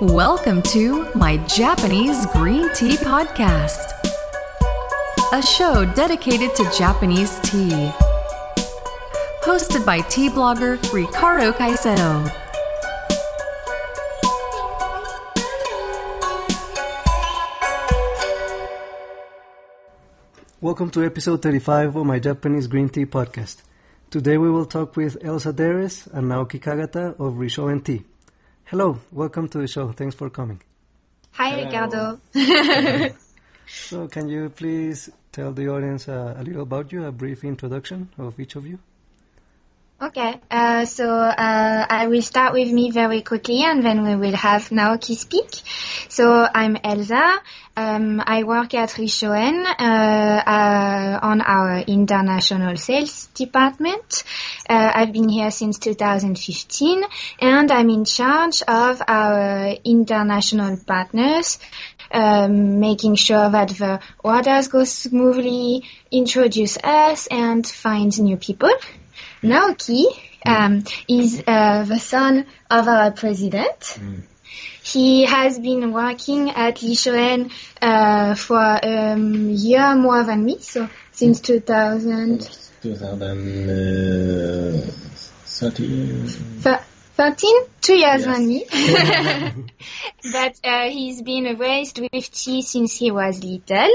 Welcome to my Japanese Green Tea Podcast, a show dedicated to Japanese tea. Hosted by tea blogger Ricardo Caicedo. Welcome to episode 35 of my Japanese Green Tea Podcast. Today we will talk with Elsa Deres and Naoki Kagata of Rishoen Tea. Hello, welcome to the show. Thanks for coming. Hi, Ricardo. So, can you please tell the audience uh, a little about you, a brief introduction of each of you? Okay, uh, so uh, I will start with me very quickly and then we will have Naoki speak. So I'm Elsa. Um, I work at Rishoen uh, uh, on our international sales department. Uh, I've been here since 2015 and I'm in charge of our international partners um, making sure that the orders go smoothly, introduce us, and find new people. Naoki um, is uh, the son of our president. He has been working at Rishoen uh, for a um, year more than me, so since 2000. 2013. 13, two years Yes. than me. but uh, he's been raised with tea since he was little,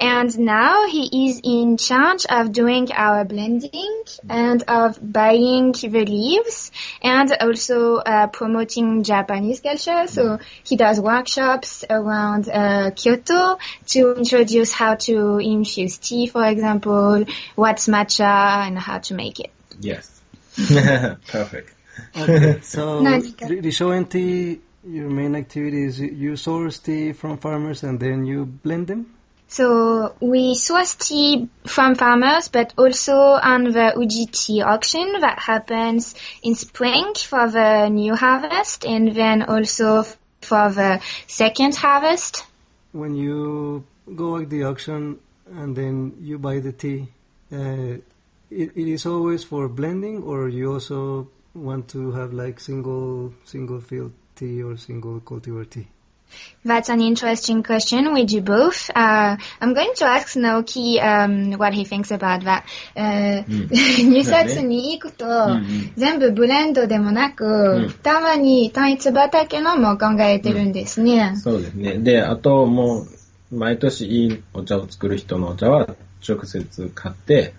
and now he is in charge of doing our blending and of buying the leaves and also uh, promoting Japanese culture. So he does workshops around uh, Kyoto to introduce how to infuse tea, for example, what's matcha and how to make it. Yes. Perfect. Okay, so Nanika. Rishoen Tea, your main activity is you- you source tea from farmers and then you blend them? So we source tea from farmers, but also on the Uji tea auction that happens in spring for the new harvest, and then also for the second harvest. When you go at the auction and then you buy the tea, uh, it, it is always for blending, or you also want to have like single single field tea or single cultivar tea? That's an interesting question. We do both. Uh, I'm going to ask Naoki um, what he thinks about that. Uh, 入札に行くと、全部ブレンドでもなく、うんたまに単一畑のも考えてるんですね。そうですね。で、あともう、毎年いいお茶を作る人のお茶は直接買って、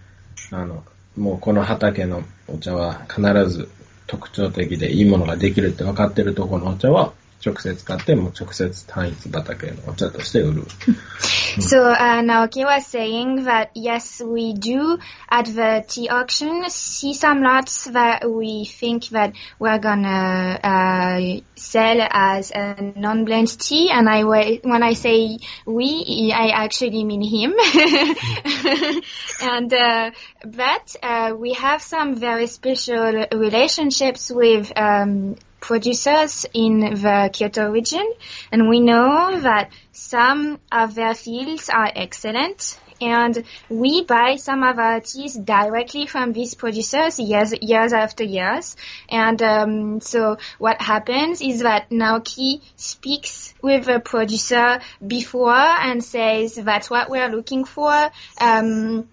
あの、もうこの畑のお茶は必ず特徴的でいいものができるって分かってるところのお茶は 直接買って、もう直接単一畑のお茶として売る。 So uh, Naoki was saying that yes, we do at the tea auction see some lots that we think that we're gonna uh, sell as a non-blend tea, and I wa- when I say we, I actually mean him. and uh, but uh, we have some very special relationships with. Um, producers in the Kyoto region, and we know that some of their fields are excellent. And we buy some of our teas directly from these producers years, years after years. And um, so what happens is that Naoki speaks with the producer before and says that's what we're looking for. Um,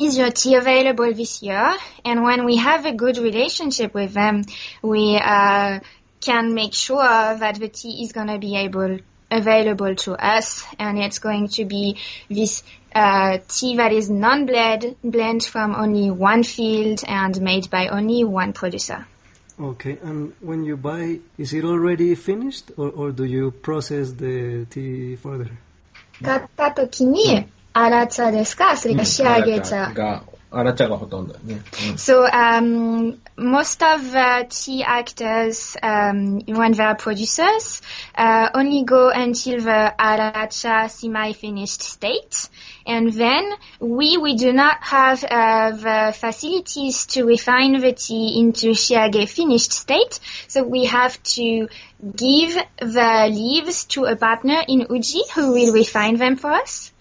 is your tea available this year? And when we have a good relationship with them, we uh, can make sure that the tea is going to be able available to us, and it's going to be this uh, tea that is non-blend, blend from only one field and made by only one producer. Okay, and when you buy, is it already finished, or, or do you process the tea further? 買った時に、 荒茶ですかそれか仕上げ茶。が、荒茶がほとんどだね。 So um, most of the tea actors, um, when they are producers, uh, only go until the aracha semi-finished state, and then we we do not have uh, the facilities to refine the tea into shiage finished state, so we have to give the leaves to a partner in Uji who will refine them for us.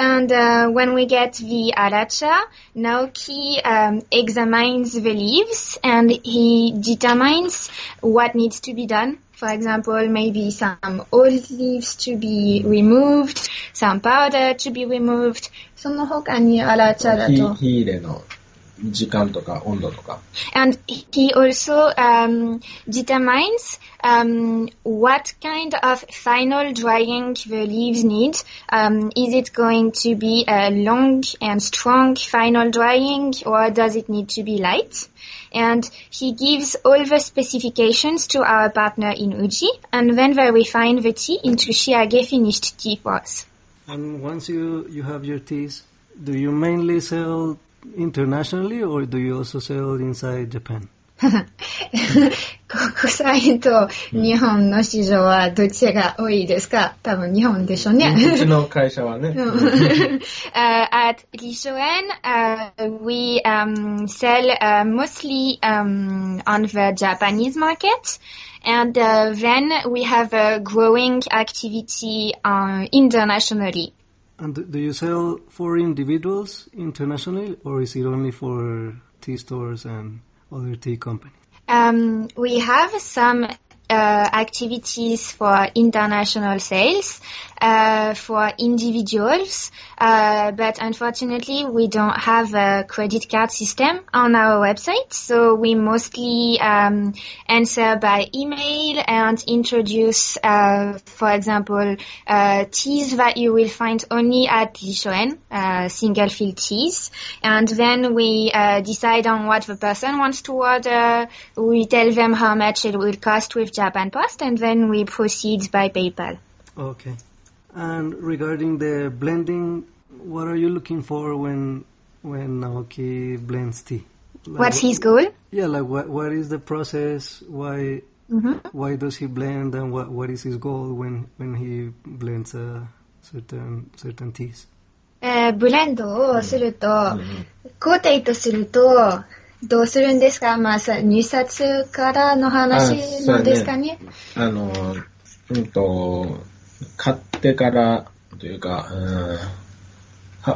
And uh, when we get the aracha, Naoki um, examines the leaves and he determines what needs to be done. For example, maybe some old leaves to be removed, some powder to be removed. その他にアラチャだ火と。火入れの 時間とか温度とか。 And he also um, determines um, what kind of final drying the leaves need. Um, is it going to be a long and strong final drying or does it need to be light? And he gives all the specifications to our partner in Uji and then they refine the tea into Shiage finished tea for us. And once you, you have your teas, do you mainly sell internationally or do you also sell inside Japan? 国際と日本の市場はどっちが多いですか多分日本でしょうね。うちの会社はね。at uh, At Rishoen, uh, we um, sell uh, mostly um, on the Japanese market. And uh, then we have a growing activity internationally. And do you sell for individuals internationally or is it only for tea stores and other tea companies? Um, we have some activities for international sales uh, for individuals, uh, but unfortunately we don't have a credit card system on our website, so we mostly um, answer by email and introduce, uh, for example, uh, teas that you will find only at Rishoen, uh, single field teas, and then we uh, decide on what the person wants to order. We tell them how much it will cost with Japan Post, and then we proceed by PayPal. Okay. And regarding the blending, what are you looking for when when Naoki blends tea? Like What's wh- his goal? Yeah, like what what is the process? Why why does he blend and what what is his goal when when he blends a certain certain teas? えーブレンドをすると、工程とすると、 どうするんですか？まあ、入札からの話のですかね？あの、うんと、買ってから、というか、うん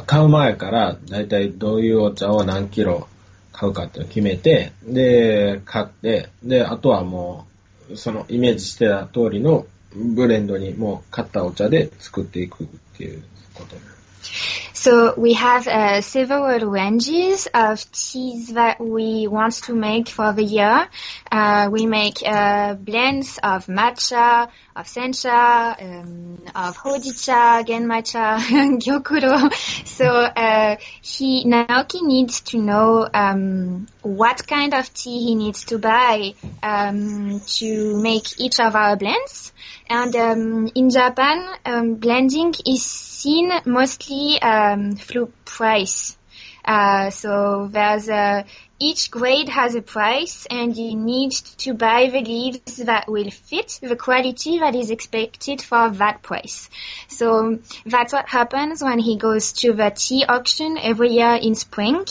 買う前から、だいたいどういうお茶を何キロ買うかっていうのを決めて、で、買って、で、あとはもう、そのイメージしてた通りのブレンドにもう買ったお茶で作っていくっていうこと。So we have uh, several ranges of teas that we want to make for the year. Uh, we make uh, blends of matcha, of sencha, um, of hojicha, genmaicha, gyokuro. So uh, he Naoki needs to know um, what kind of tea he needs to buy um, to make each of our blends. And um, in Japan, um, blending is seen mostly um, price. Uh, so there's a, each grade has a price and you need to buy the leaves that will fit the quality that is expected for that price. So that's what happens when he goes to the tea auction every year in spring.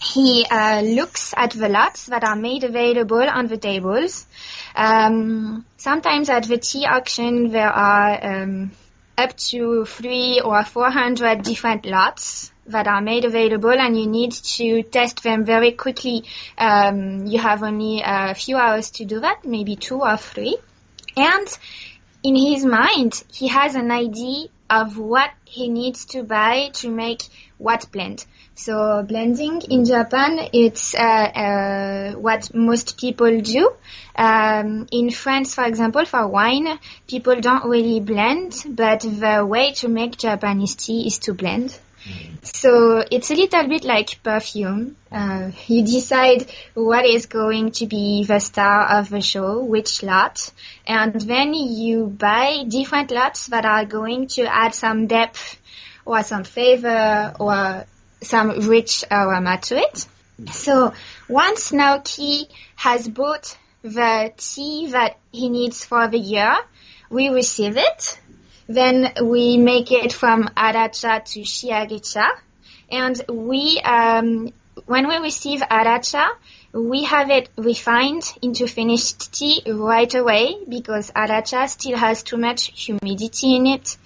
He uh, looks at the lots that are made available on the tables. Um, sometimes at the tea auction there are um, up to three or four hundred different lots that are made available, and you need to test them very quickly. Um, you have only a few hours to do that, maybe two or three. And in his mind, he has an idea of what he needs to buy to make what blend. So blending in Japan, it's uh, uh, what most people do. Um, in France, for example, for wine, people don't really blend, but the way to make Japanese tea is to blend. So it's a little bit like perfume. Uh, you decide what is going to be the star of the show, which lot, and then you buy different lots that are going to add some depth or some flavor or some rich aroma to it. So once Naoki has bought the tea that he needs for the year, we receive it. Then we make it from aracha to shiagecha. And we, um, when we receive aracha, we have it refined into finished tea right away because aracha still has too much humidity in it.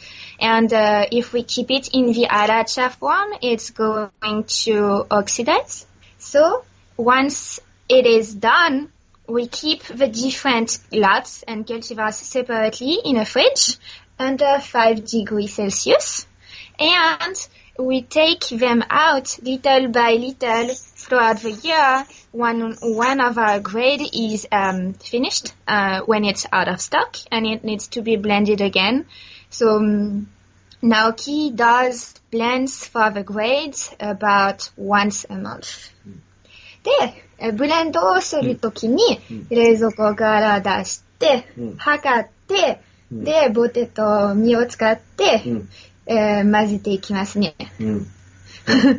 And uh, if we keep it in the aracha form, it's going to oxidize. So once it is done, we keep the different lots and cultivars separately in a fridge under 5 degrees Celsius. And we take them out little by little throughout the year when one of our grade is um, finished, uh, when it's out of stock and it needs to be blended again. So um, Naoki does blends for the grades about once a month. で、えブレンドをするときに、冷蔵庫から出して、うん測って、うんで、ボテと実を使って、うん。えー混ぜていきますね。うん。 uh,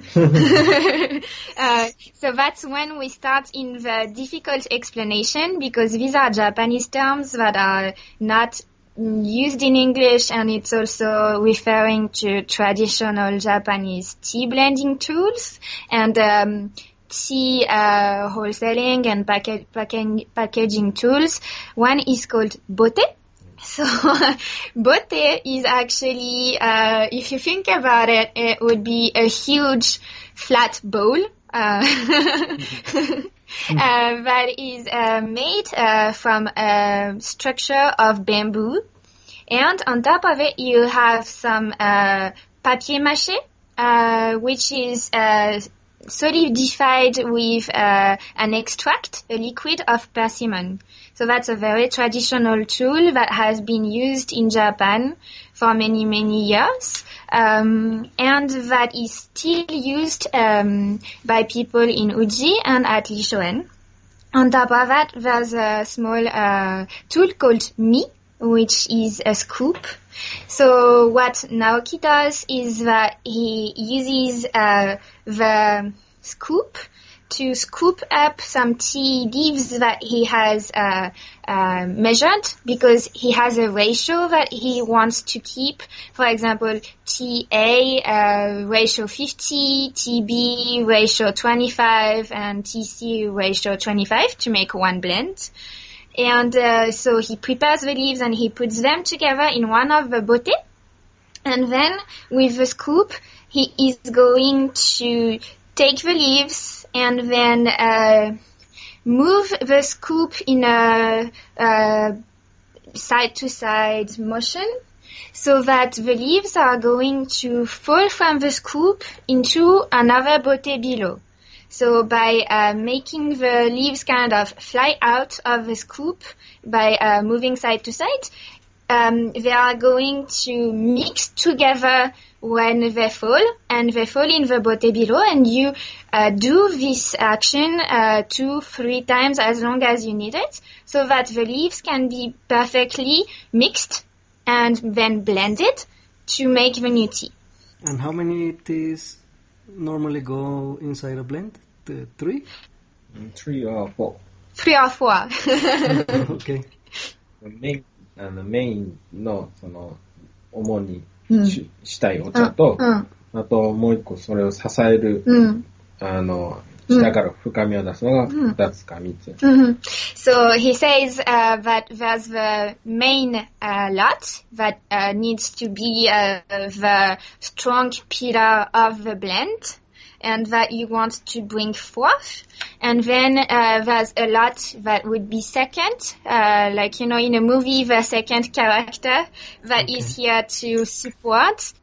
so that's when we start in the difficult explanation because these are Japanese terms that are not mm, used in English and it's also referring to traditional Japanese tea blending tools and um, tea uh, wholesaling and packa- packa- packaging tools. One is called bote. So, bote is actually, uh, if you think about it, it would be a huge flat bowl. Uh, uh, that is uh, made uh, from a structure of bamboo. And on top of it, you have some uh, papier mâché, uh, which is uh, solidified with uh, an extract, a liquid of persimmon. So that's a very traditional tool that has been used in Japan for many, many years. Um, and that is still used um, by people in Uji and at Rishoen. On top of that, there's a small uh, tool called Mi, which is a scoop. So what Naoki does is that he uses uh, the scoop to scoop up some tea leaves that he has uh, uh, measured because he has a ratio that he wants to keep. For example, TA uh, ratio 50, TB ratio 25, and TC ratio 25 to make one blend. And uh, so he prepares the leaves and he puts them together in one of the bote. And then with the scoop, he is going to take the leaves and then uh, move the scoop in a, uh side to side motion so that the leaves are going to fall from the scoop into another bote below. So by uh, making the leaves kind of fly out of the scoop by uh, moving side to side, um, they are going to mix together when they fall and they fall in the bote below and you uh, do this action uh, two, three times as long as you need it so that the leaves can be perfectly mixed and then blended to make the new tea. And how many teas normally go inside a blend? The three? Mm, three or four. Three or four. okay. The main, and the main, no, no, 主にし,、したいお茶と、うんあともう一個それを支える、うんあの、うん下から深みを出すのがうん二つか三つ。Mhm. So he says uh, that there's the main uh, lot that uh, needs to be uh, the strong pillar of the blend and that you want to bring forth. And then uh, there's a lot that would be second, uh, like, you know, in a movie, the second character that is here to support.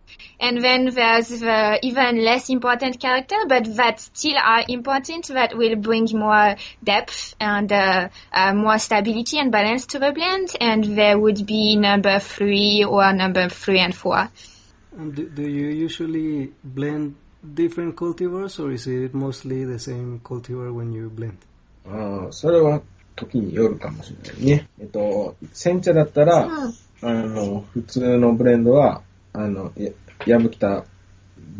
And then there's the even less important character, but that still are important, that will bring more depth and uh, uh, more stability and balance to the blend. And there would be number three or number three and four. And do, do you usually blend different cultivars or is it mostly the same cultivar when you blend? ああ、それは時によるかもしれないね。えっと、煎茶だったら、あの、普通のブレンドは、あの、やヤブキタ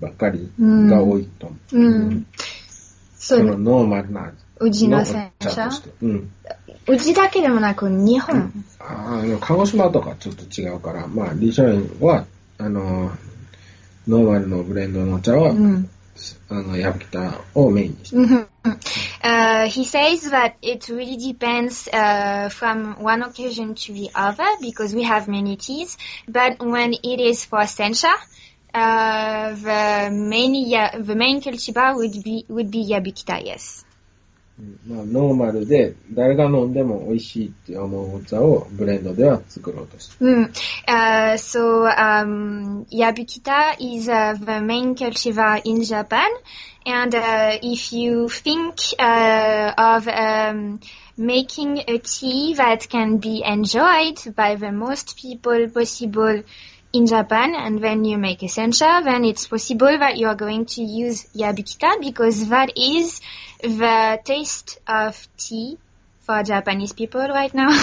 ばっかりが多いと思う。うん。そのノーマルなうちの煎茶？茶として。うん。うちだけでもなく日本。あの、鹿児島とかちょっと違うから、まあ、リショエンは、あの、ノーマルのブレンドのお茶は、うん、あの、ヤブキタをメインにして。Mm he says that it really depends uh, from one occasion to the other because we have many teas, but when it is for sencha, uh, the, main, the main cultivar would be, would be Yabukita, yes. うんまあ、ノーマルで、誰が飲んでも美味しいって思うお茶をブレンドでは作ろうとして。 Mm. Uh, so um, Yabukita is uh, the main cultivar in Japan, and uh, if you think uh, of um, making a tea that can be enjoyed by the most people possible in Japan, and then you make a sencha, then it's possible that you are going to use Yabukita because that is the taste of tea for Japanese people right now.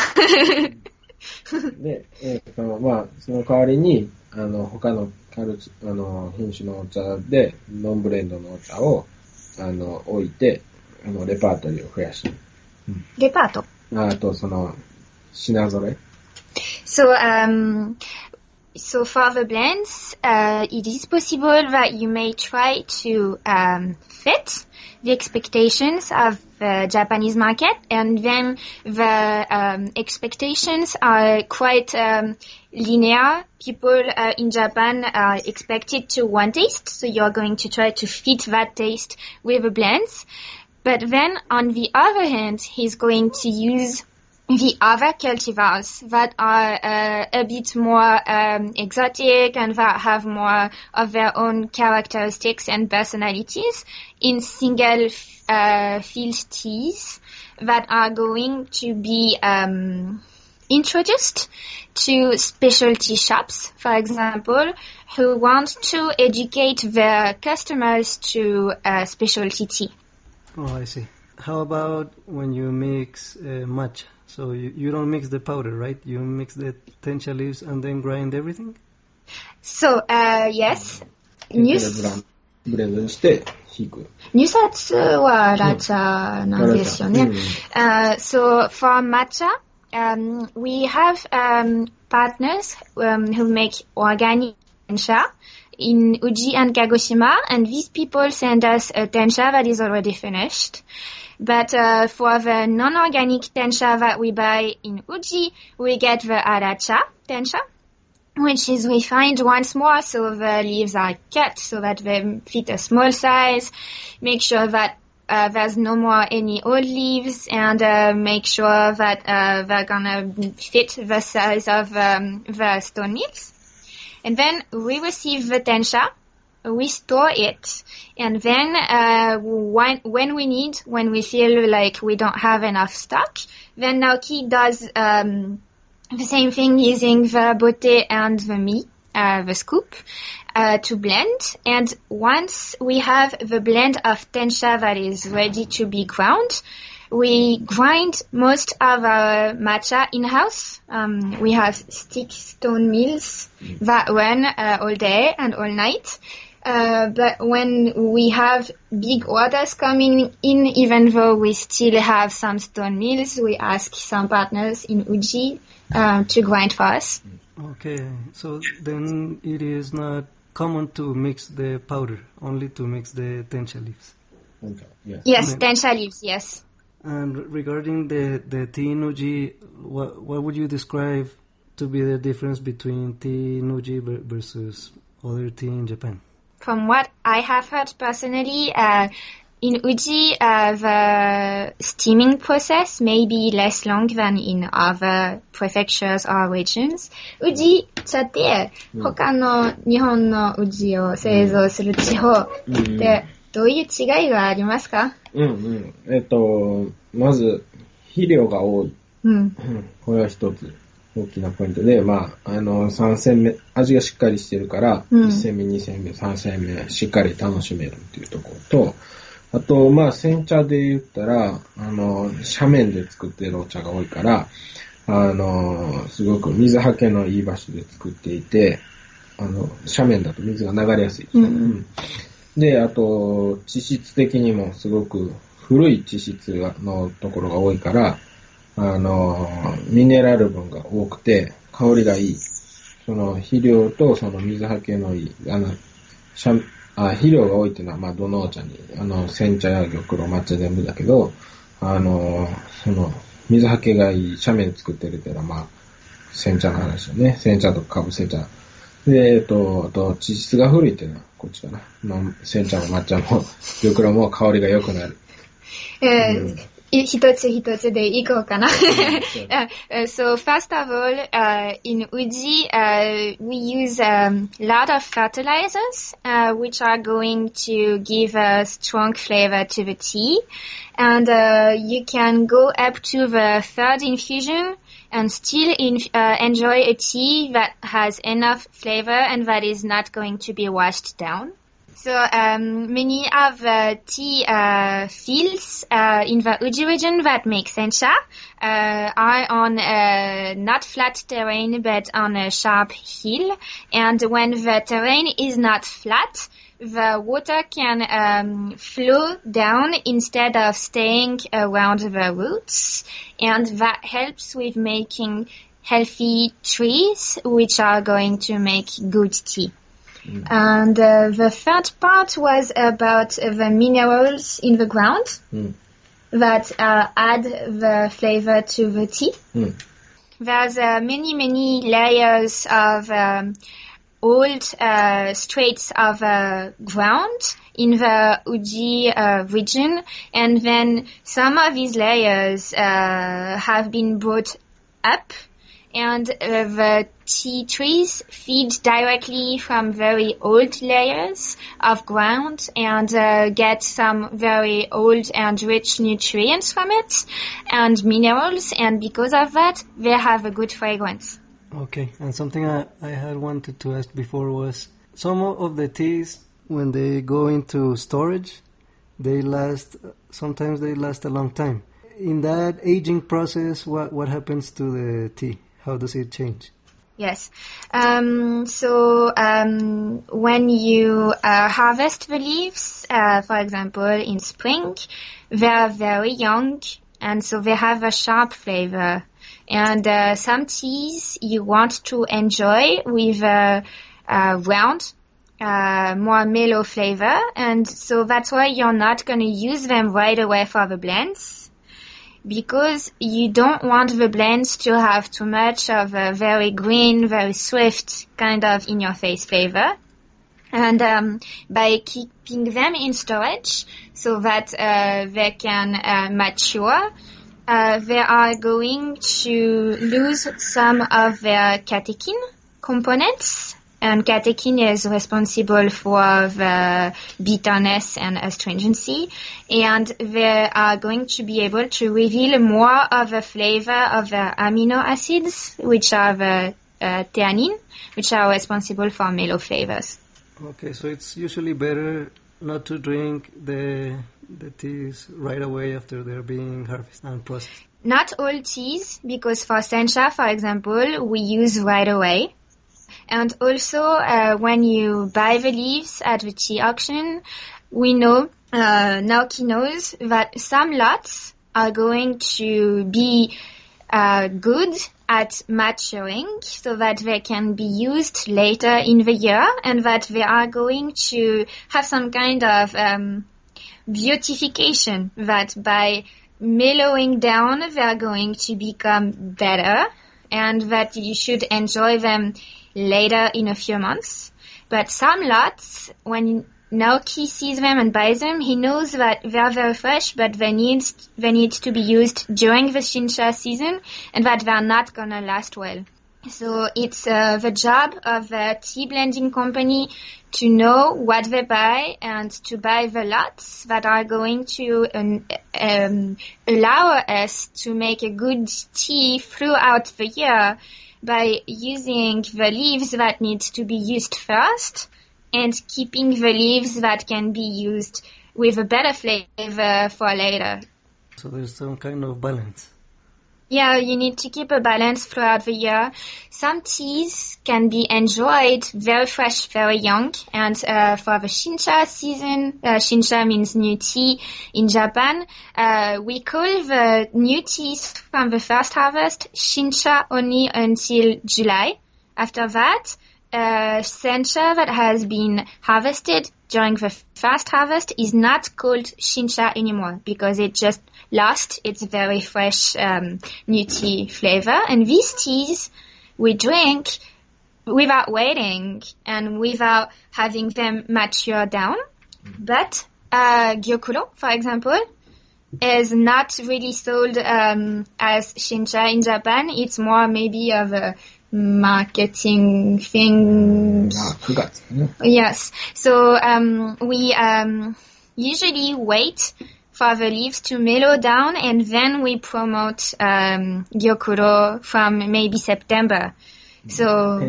で、えーとまあ、その代わりに、あの、他のカルチ、あの、品種のお茶で、ノンブレンドのお茶を、あの、置いて、あの、レパートリーを増やして、 Reparto. あと、その、品揃え So, um, so for the blends, uh, it is possible that you may try to um, fit the expectations of the Japanese market, and then the um, expectations are quite um, linear. People uh, in Japan are expected to one taste, so you're going to try to fit that taste with the blends. But then, on the other hand, he's going to use the other cultivars that are uh, a bit more um, exotic and that have more of their own characteristics and personalities in single uh, field teas that are going to be um, introduced to specialty shops, for example, who want to educate their customers to uh, specialty tea. Oh, I see. How about when you mix uh, matcha? So you, you don't mix the powder, right? You mix the tencha leaves and then grind everything? So, uh, yes. でニュこれブランブレンドにして、引く。入札はラチャなんですよね。うん Uh, so for matcha, um, we have um, partners um, who make organic tencha in Uji and Kagoshima, and these people send us a tencha that is already finished. But uh, for the non-organic tencha that we buy in Uji, we get the aracha tencha, which is refined once more, so the leaves are cut so that they fit a small size. Make sure that uh, there's no more any old leaves, and uh, make sure that uh, they're gonna fit the size of um, the stone leaves. And then we receive the tencha, we store it, and then uh, when, when we need, when we feel like we don't have enough stock, then Naoki does um, the same thing using the bote and the mi, uh, the scoop, uh, to blend. And once we have the blend of tencha that is ready to be ground, we grind most of our matcha in-house. Um, we have stick stone mills that run uh, all day and all night. Uh, but when we have big orders coming in, even though we still have some stone mills, we ask some partners in Uji uh, to grind for us. Okay, so then it is not common to mix the powder, only to mix the tencha leaves. Yes. Yes, Mm. tencha leaves, yes. And regarding the, the tea in Uji, what, what would you describe to be the difference between tea in Uji ver- versus other tea in Japan? From what I have heard personally, uh, in Uji, uh, the steaming process may be less long than in other prefectures or regions. Uji 茶って他の日本の宇治を製造する地方って どういう違いがありますか？うんうん。えっと、まず、肥料が多い。うん。うんこれは一つ大きなポイントで、まあ、あの、3戦目、味がしっかりしてるから、うん1戦目、2戦目、3戦目、しっかり楽しめるっていうところと、あと、まあ、煎茶で言ったら、あの、斜面で作ってるお茶が多いから、あの、すごく水はけのいい場所で作っていて、あの、斜面だと水が流れやすい。うんうんで、あと、地質的にもすごく古い地質のところが多いから、あの、ミネラル分が多くて、香りがいい。その肥料とその水はけのいい、あの、斜あ肥料が多いっていうのは、まあ、どのお茶に、あの、煎茶や玉露、抹茶全部だけど、あの、その、水はけがいい斜面作ってるっていうのは、まあ、煎茶の話よね。煎茶とかぶせ茶。で、えっと、あと、地質が古いっていうのは、こっちかな。まあ、煎茶も抹茶も、玉露も香りが良くなる。Uh, Hitotsu Hitotsu de Iko kana. Uh, uh, so first of all, uh, in Uji, uh, we use a um, lot of fertilizers, uh, which are going to give a strong flavor to the tea. And uh, you can go up to the third infusion and still in, enjoy a tea that has enough flavor and that is not going to be washed down. So um, many of the tea uh, fields uh, in the Uji region that make sencha uh, are on a not flat terrain but on a sharp hill. And when the terrain is not flat, the water can um, flow down instead of staying around the roots, and that helps with making healthy trees, which are going to make good tea. Mm. And uh, the third part was about uh, the minerals in the ground mm. that uh, add the flavor to the tea. Mm. There's uh, many, many layers of um, old uh, straits of uh, ground in the Uji region, and then some of these layers have been brought up. And uh, the tea trees feed directly from very old layers of ground and uh, get some very old and rich nutrients from it and minerals. And because of that they have a good fragrance. Okay, and something I, I had wanted to ask before was some of the teas when they go into storage they last sometimes they last a long time. In that aging process what what happens to the tea? How does it change? Yes. Um, so um, when you uh, harvest the leaves, uh, for example, in spring, they are very young, and so they have a sharp flavor. And uh, some teas you want to enjoy with a, a round, uh, more mellow flavor, and so that's why you're not going to use them right away for the blends because you don't want the blends to have too much of a very green, very swift kind of in your face flavor. And um, by keeping them in storage so that uh, they can uh, mature, uh, they are going to lose some of their catechin components and catechin is responsible for the bitterness and astringency, and they are going to be able to reveal more of the flavor of the amino acids, which are the uh, which are responsible for mellow flavors. Okay, so it's usually better not to drink the the teas right away after they're being harvested and processed. Not all teas, because for sencha, for example, we use right away. And also, uh, when you buy the leaves at the tea auction, we know, uh, Naoki knows that some lots are going to be uh, good at maturing so that they can be used later in the year and that they are going to have some kind of um, beautification that by mellowing down they are going to become better and that you should enjoy them later in a few months. But some lots, when Naoki sees them and buys them, he knows that they're very fresh, but they need, they need to be used during the Shincha season and that they're not gonna last well. So it's uh, the job of a tea blending company to know what they buy and to buy the lots that are going to um, um, allow us to make a good tea throughout the year by using the leaves that need to be used first and keeping the leaves that can be used with a better flavor for later. So there's some kind of balance. Yeah, you need to keep a balance throughout the year. Some teas can be enjoyed very fresh, very young. And uh, for the Shincha season, uh, Shincha means new tea in Japan. Uh, we call the new teas from the first harvest Shincha only until July. After that, uh, sencha that has been harvested during the first harvest is not called shincha anymore because it just lost its very fresh um, new tea flavor. And these teas we drink without waiting and without having them mature down. But uh, gyokuro, for example, is not really sold um, as shincha in Japan. It's more maybe of a marketing things. Ah, forgot. Yes. So um, we um, usually wait for the leaves to mellow down and then we promote um, Gyokuro from maybe September. So.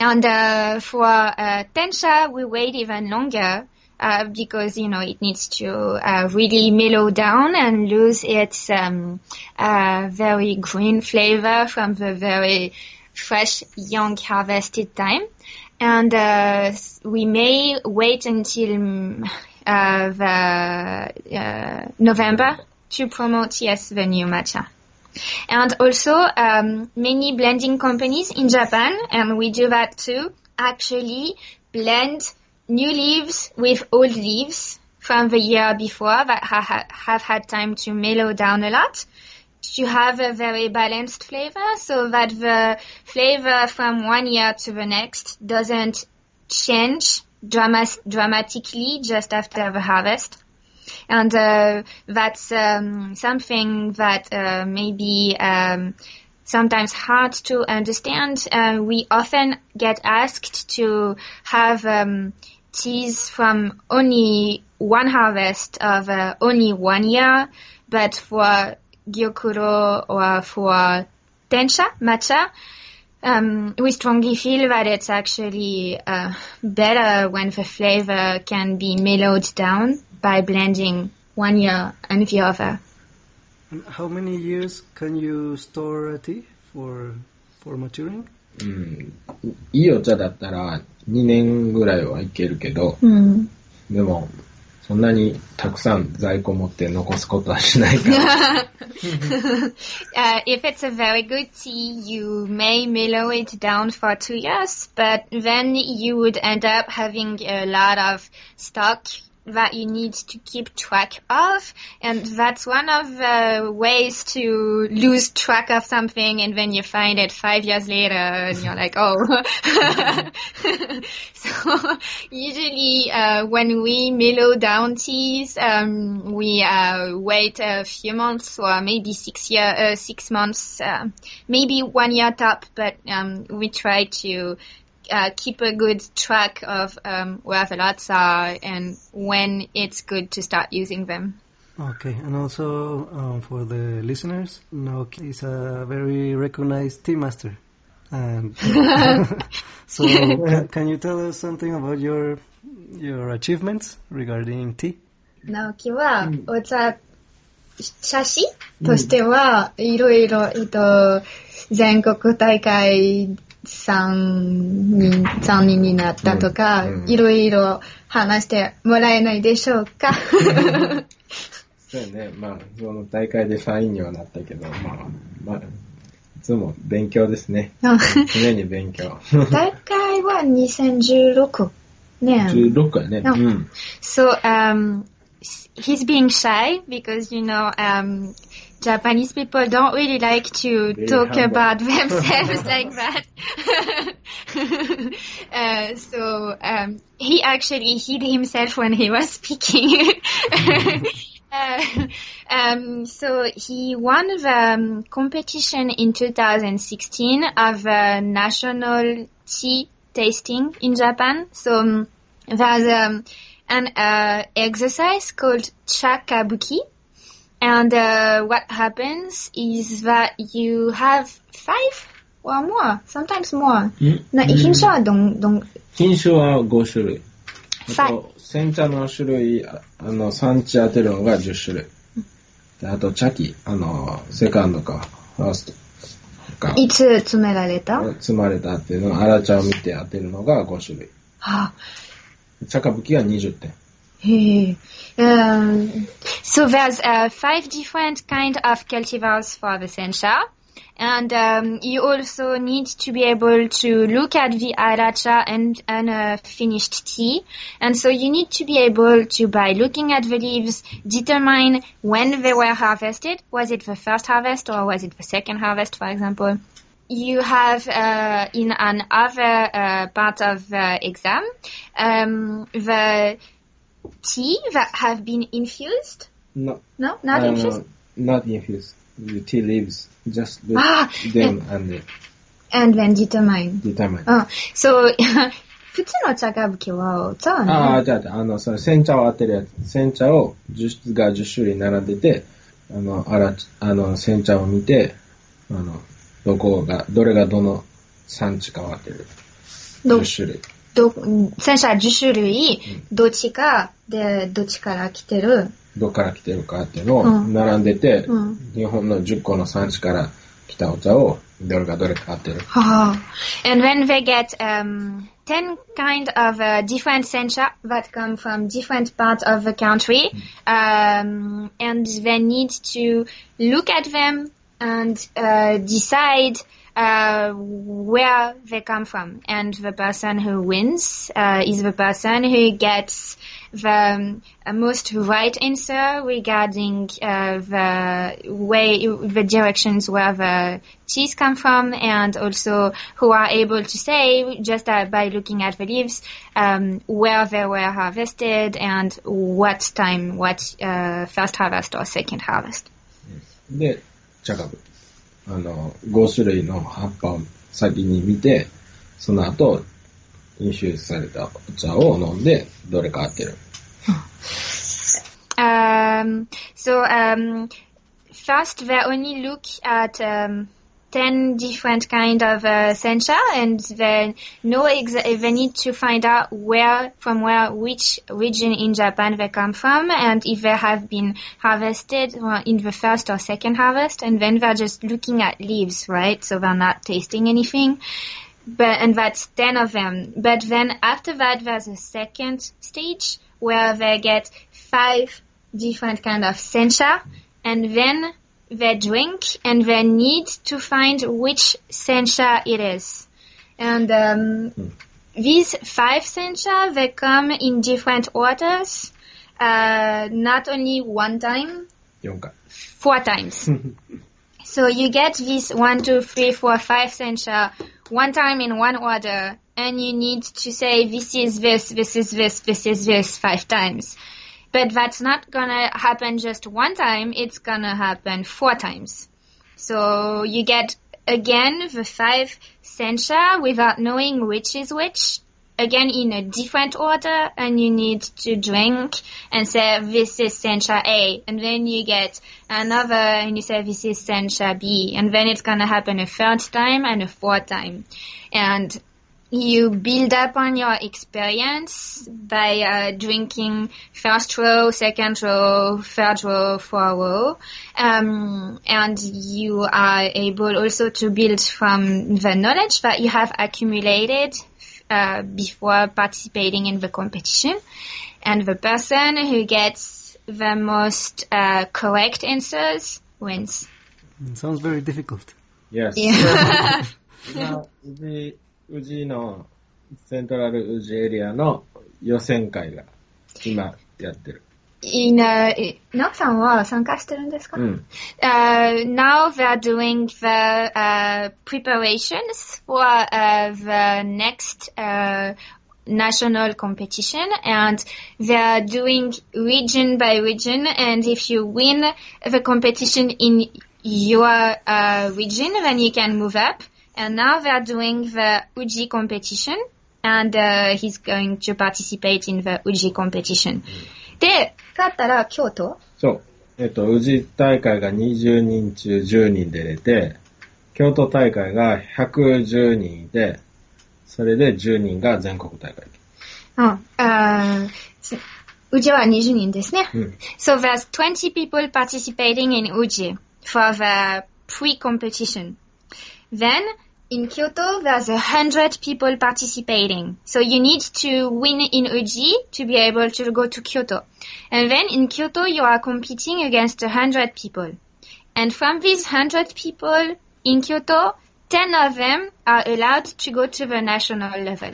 And uh, for uh, Tencha, we wait even longer uh, because you know it needs to uh, really mellow down and lose its um, uh, very green flavor from the very fresh young harvested time. And uh, we may wait until mm, uh, the uh, November to promote yes the new matcha. And also, um, many blending companies in Japan, and we do that too, actually blend new leaves with old leaves from the year before that ha- ha- have had time to mellow down a lot to have a very balanced flavor so that the flavor from one year to the next doesn't change drama- dramatically just after the harvest and uh, that's um, something that uh, may be um, sometimes hard to understand. Uh, we often get asked to have um, teas from only one harvest of uh, only one year, but for gyokuro or for tencha matcha, um, we strongly feel that it's actually uh, better when the flavor can be mellowed down by blending one year and the other. How many years can you store a tea for for maturing? うん。いいお茶だったら2年ぐらいはいけるけど、でも、そんなにたくさん在庫持って残すことはしないから。uh, if it's a very good tea, you may mellow it down for two years, but then you would end up having a lot of stock that you need to keep track of, and that's one of the ways to lose track of something, and then you find it five years later, and you're like, oh. so usually, uh, when we mellow down teas, um, we uh, wait a few months or maybe six year, uh, six months, uh, maybe one year top, but um, we try to uh, keep a good track of um, where the lots are and when it's good to start using them. Okay, and also um, for the listeners, Naoki is a very recognized tea master. And so, can, can you tell us something about your your achievements regarding tea? 直樹は、お茶、写真としては、いろいろ、えっと、全国大会 3人、3人になったとか、いろいろ話してもらえないでしょうか。そうやね。まあ、その大会で3位にはなったけど、まあ、まあ、いつも勉強ですね。常に勉強。大会は2016年。16やね。あうん。So um, he's being shy because you know um, Japanese people don't really like to talk about themselves like that. uh, so um, he actually hid himself when he was speaking. Uh, um, so he won the um, competition in 2016 of uh, national tea tasting in Japan. So um, there's um, an uh, exercise called chakabuki. And uh, what happens is that you have five or more, sometimes more. んな品種はどん、どん、品種は5種類。あはと、煎茶の種類、ああの、産地当てるのが10種類。であと、茶器、あの、セカンドか、ファーストか、いつ詰められた積まれたっていうのを、荒茶を見て当てるのが5種類。は茶 Um, so there's uh, five different kind of cultivars for the sencha. And um, you also need to be able to look at the aracha and, and uh, finished tea. And so you need to be able to, by looking at the leaves, determine when they were harvested. Was it the first harvest or was it the second harvest, for example? You have uh, in another uh, part of the exam um, the tea that have been infused. No, No, not uh, infused. not infused. The tea leaves. Just look Ah, them and And then determine. determine. うん。そう、普通の茶歌舞伎は歌わあない。あ、じゃあじゃあ、あの、その煎茶を当てるやつ。煎茶を10が10種類並んでて、あの、あら、あの、煎茶を見て、あの、 どこが、どれがどの産地かを当てる。ど10種類。ど、戦車10種類、どっちか、で、どっちから来てる。どっから来てるかっていうのをうん並んでて、うん日本の10個の産地から来たお茶を、どれがどれか当てる。はあ。And when they get um, 10 kind of uh, different sencha that come from different parts of the country, um, and they need to look at them and uh, decide uh, where they come from. And the person who wins uh, is the person who gets the um, most right answer regarding uh, the way, the directions where the cheese come from, and also who are able to say just uh, by looking at the leaves um, where they were harvested and what time, what uh, first harvest or second harvest. で、茶株。あの、5種類の葉っぱを先に見て、その後、飲酒されたお茶を飲んで、どれか当てる。Um, so um, first they only look at um, 10 different kind of uh, sencha and they know exa- they need to find out where from where which region in Japan they come from and if they have been harvested in the first or second harvest and then they're just looking at leaves right? So they're not tasting anything. But and that's 10 of them. But then after that there's a second stage where they get five different kind of sencha and then they drink and they need to find which sencha it is and um, these five sencha they come in different orders uh, not only one time 4回。four times so you get these one, two, three, four, five sencha one time in one order, and you need to say this is this, this is this, this is this five times. But that's not gonna happen just one time, it's gonna happen four times. So you get again the five sencha without knowing which is which, again in a different order, and you need to drink and say this is sencha A, and then you get another and you say this is sencha B, and then it's gonna happen a third time and a fourth time. And you build up on your experience by uh, drinking first row, second row, third row, fourth row, um, and you are able also to build from the knowledge that you have accumulated uh, before participating in the competition. And the person who gets the most uh, correct answers wins. It sounds very difficult. Yes. Yeah. now, the 宇治の、セントラル宇治エリアの予選会が今やってる。 in uh, ナオさんは参加してるんですか、うん。 Uh, now they're doing the uh, preparations for uh, the next uh, national competition and they're doing region by region and if you win the competition in your uh, region then you can move up and now they're doing the Uji competition and uh, he's going to participate in the Uji competition で勝ったら京都そう。えっと、宇治大会が20人中10人で出て、京都大会が110人いて、それで10人が全国大会。うん。あーすうちは20人ですね。うん。 So there's 20 people participating in Uji for the pre-competition. Then in Kyoto, there's a hundred people participating. So you need to win in Uji to be able to go to Kyoto. And then in Kyoto, you are competing against a hundred people. And from these hundred people, in Kyoto, 10 of them are allowed to go to the national level.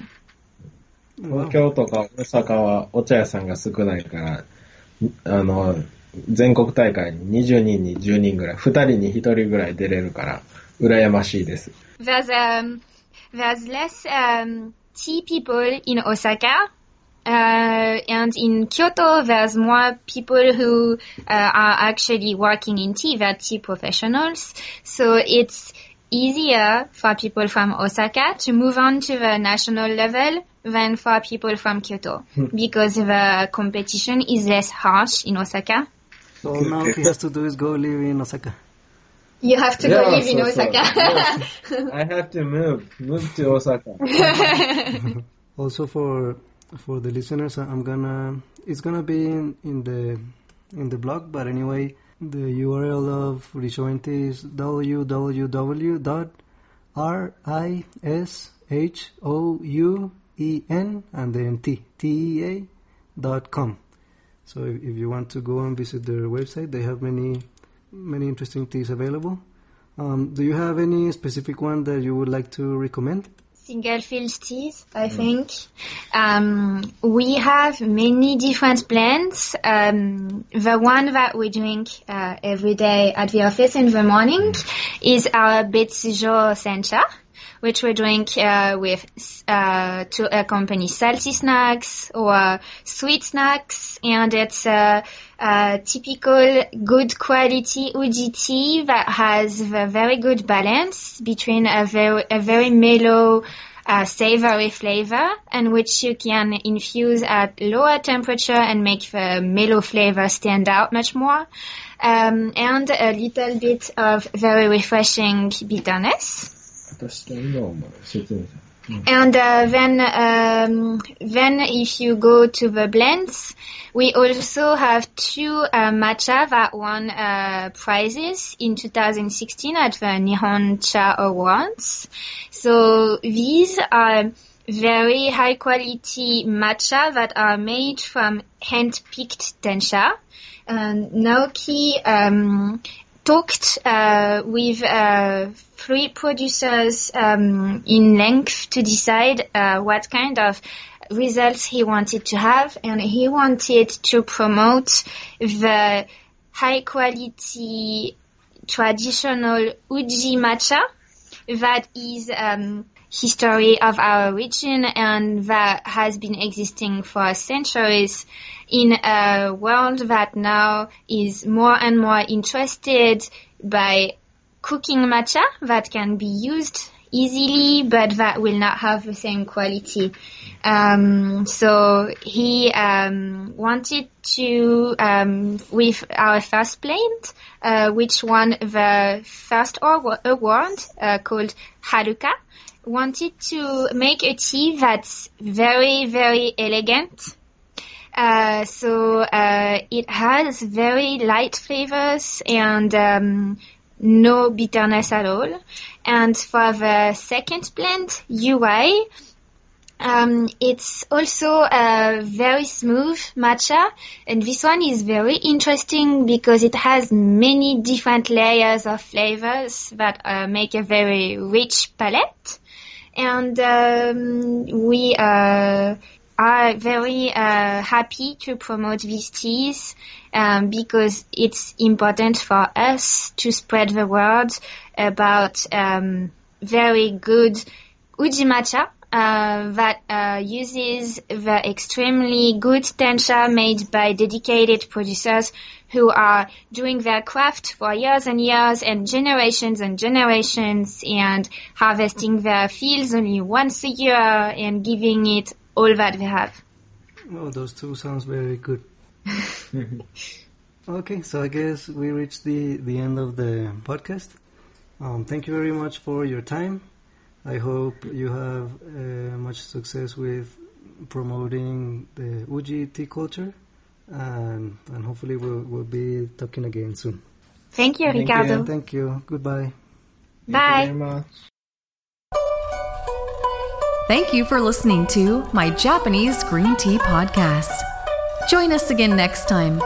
東京とか大阪はお茶屋さんが少ないから、あの、全国大会に20人に10人ぐらい、2人に1人ぐらい出れるから、 羨ましいです。 There's um, there's less um, tea people in Osaka, uh, and in Kyoto there's more people who uh, are actually working in tea. They're tea professionals, so it's easier for people from Osaka to move on to the national level than for people from Kyoto because the competition is less harsh in Osaka. So all now he has to do is go live in Osaka. You have to Yeah, go live in so- so- Osaka. I have to move, move to Osaka. Also for for the listeners, I'm gonna it's gonna be in, in the in the blog, but anyway, the URL of Rishoen tea is www dot r i s h o u e n and then t t e a dot com. So if, if you want to go and visit their website, they have many many interesting teas available. Um, do you have any specific one that you would like to recommend? single field teas, I think. Um, we have many different blends. Um, the one that we drink uh, every day at the office in the morning is our Betsujo Sencha, which we drink uh, with uh, to accompany salty snacks or sweet snacks, and it's a, a typical good quality uji tea that has a very good balance between a very a very mellow uh, savory flavor and which you can infuse at lower temperature and make the mellow flavor stand out much more. Um, and a little bit of very refreshing bitterness. And uh, then, um, then if you go to the blends, we also have two uh, matcha that won uh, prizes in 2016 at the Nihon Cha Awards. So these are very high quality matcha that are made from hand picked tencha, Uh, Naoki um, talked uh, with uh, three producers um, in length to decide uh, what kind of results he wanted to have, and he wanted to promote the high quality traditional uji matcha that is um, history of our region and that has been existing for centuries in a world that now is more and more interested by cooking matcha that can be used easily but that will not have the same quality. Um, so he um, wanted to, um, with our first plant, uh, which won the first award uh, called Haruka, wanted to make a tea that's very, very elegant. Uh, so uh, it has very light flavors and um, no bitterness at all. And for the second blend, UI, um, it's also a very smooth matcha, and this one is very interesting because it has many different layers of flavors that uh, make a very rich palette. And um, we uh, are very uh, happy to promote these teas um, because it's important for us to spread the word about um, very good uji matcha uh, that uh, uses the extremely good tencha made by dedicated producers who are doing their craft for years and years and generations and generations and harvesting their fields only once a year and giving it all that they have. Oh, those two sounds very good. okay, so I guess we reached the, the end of the podcast. Um, thank you very much for your time. I hope you have uh, much success with promoting the Uji tea culture, and, and hopefully we'll, we'll be talking again soon. Thank you, Thank you. Ricardo. Thank you. Goodbye. Bye. very much. Thank you for listening to my Japanese Green Tea Podcast. Join us again next time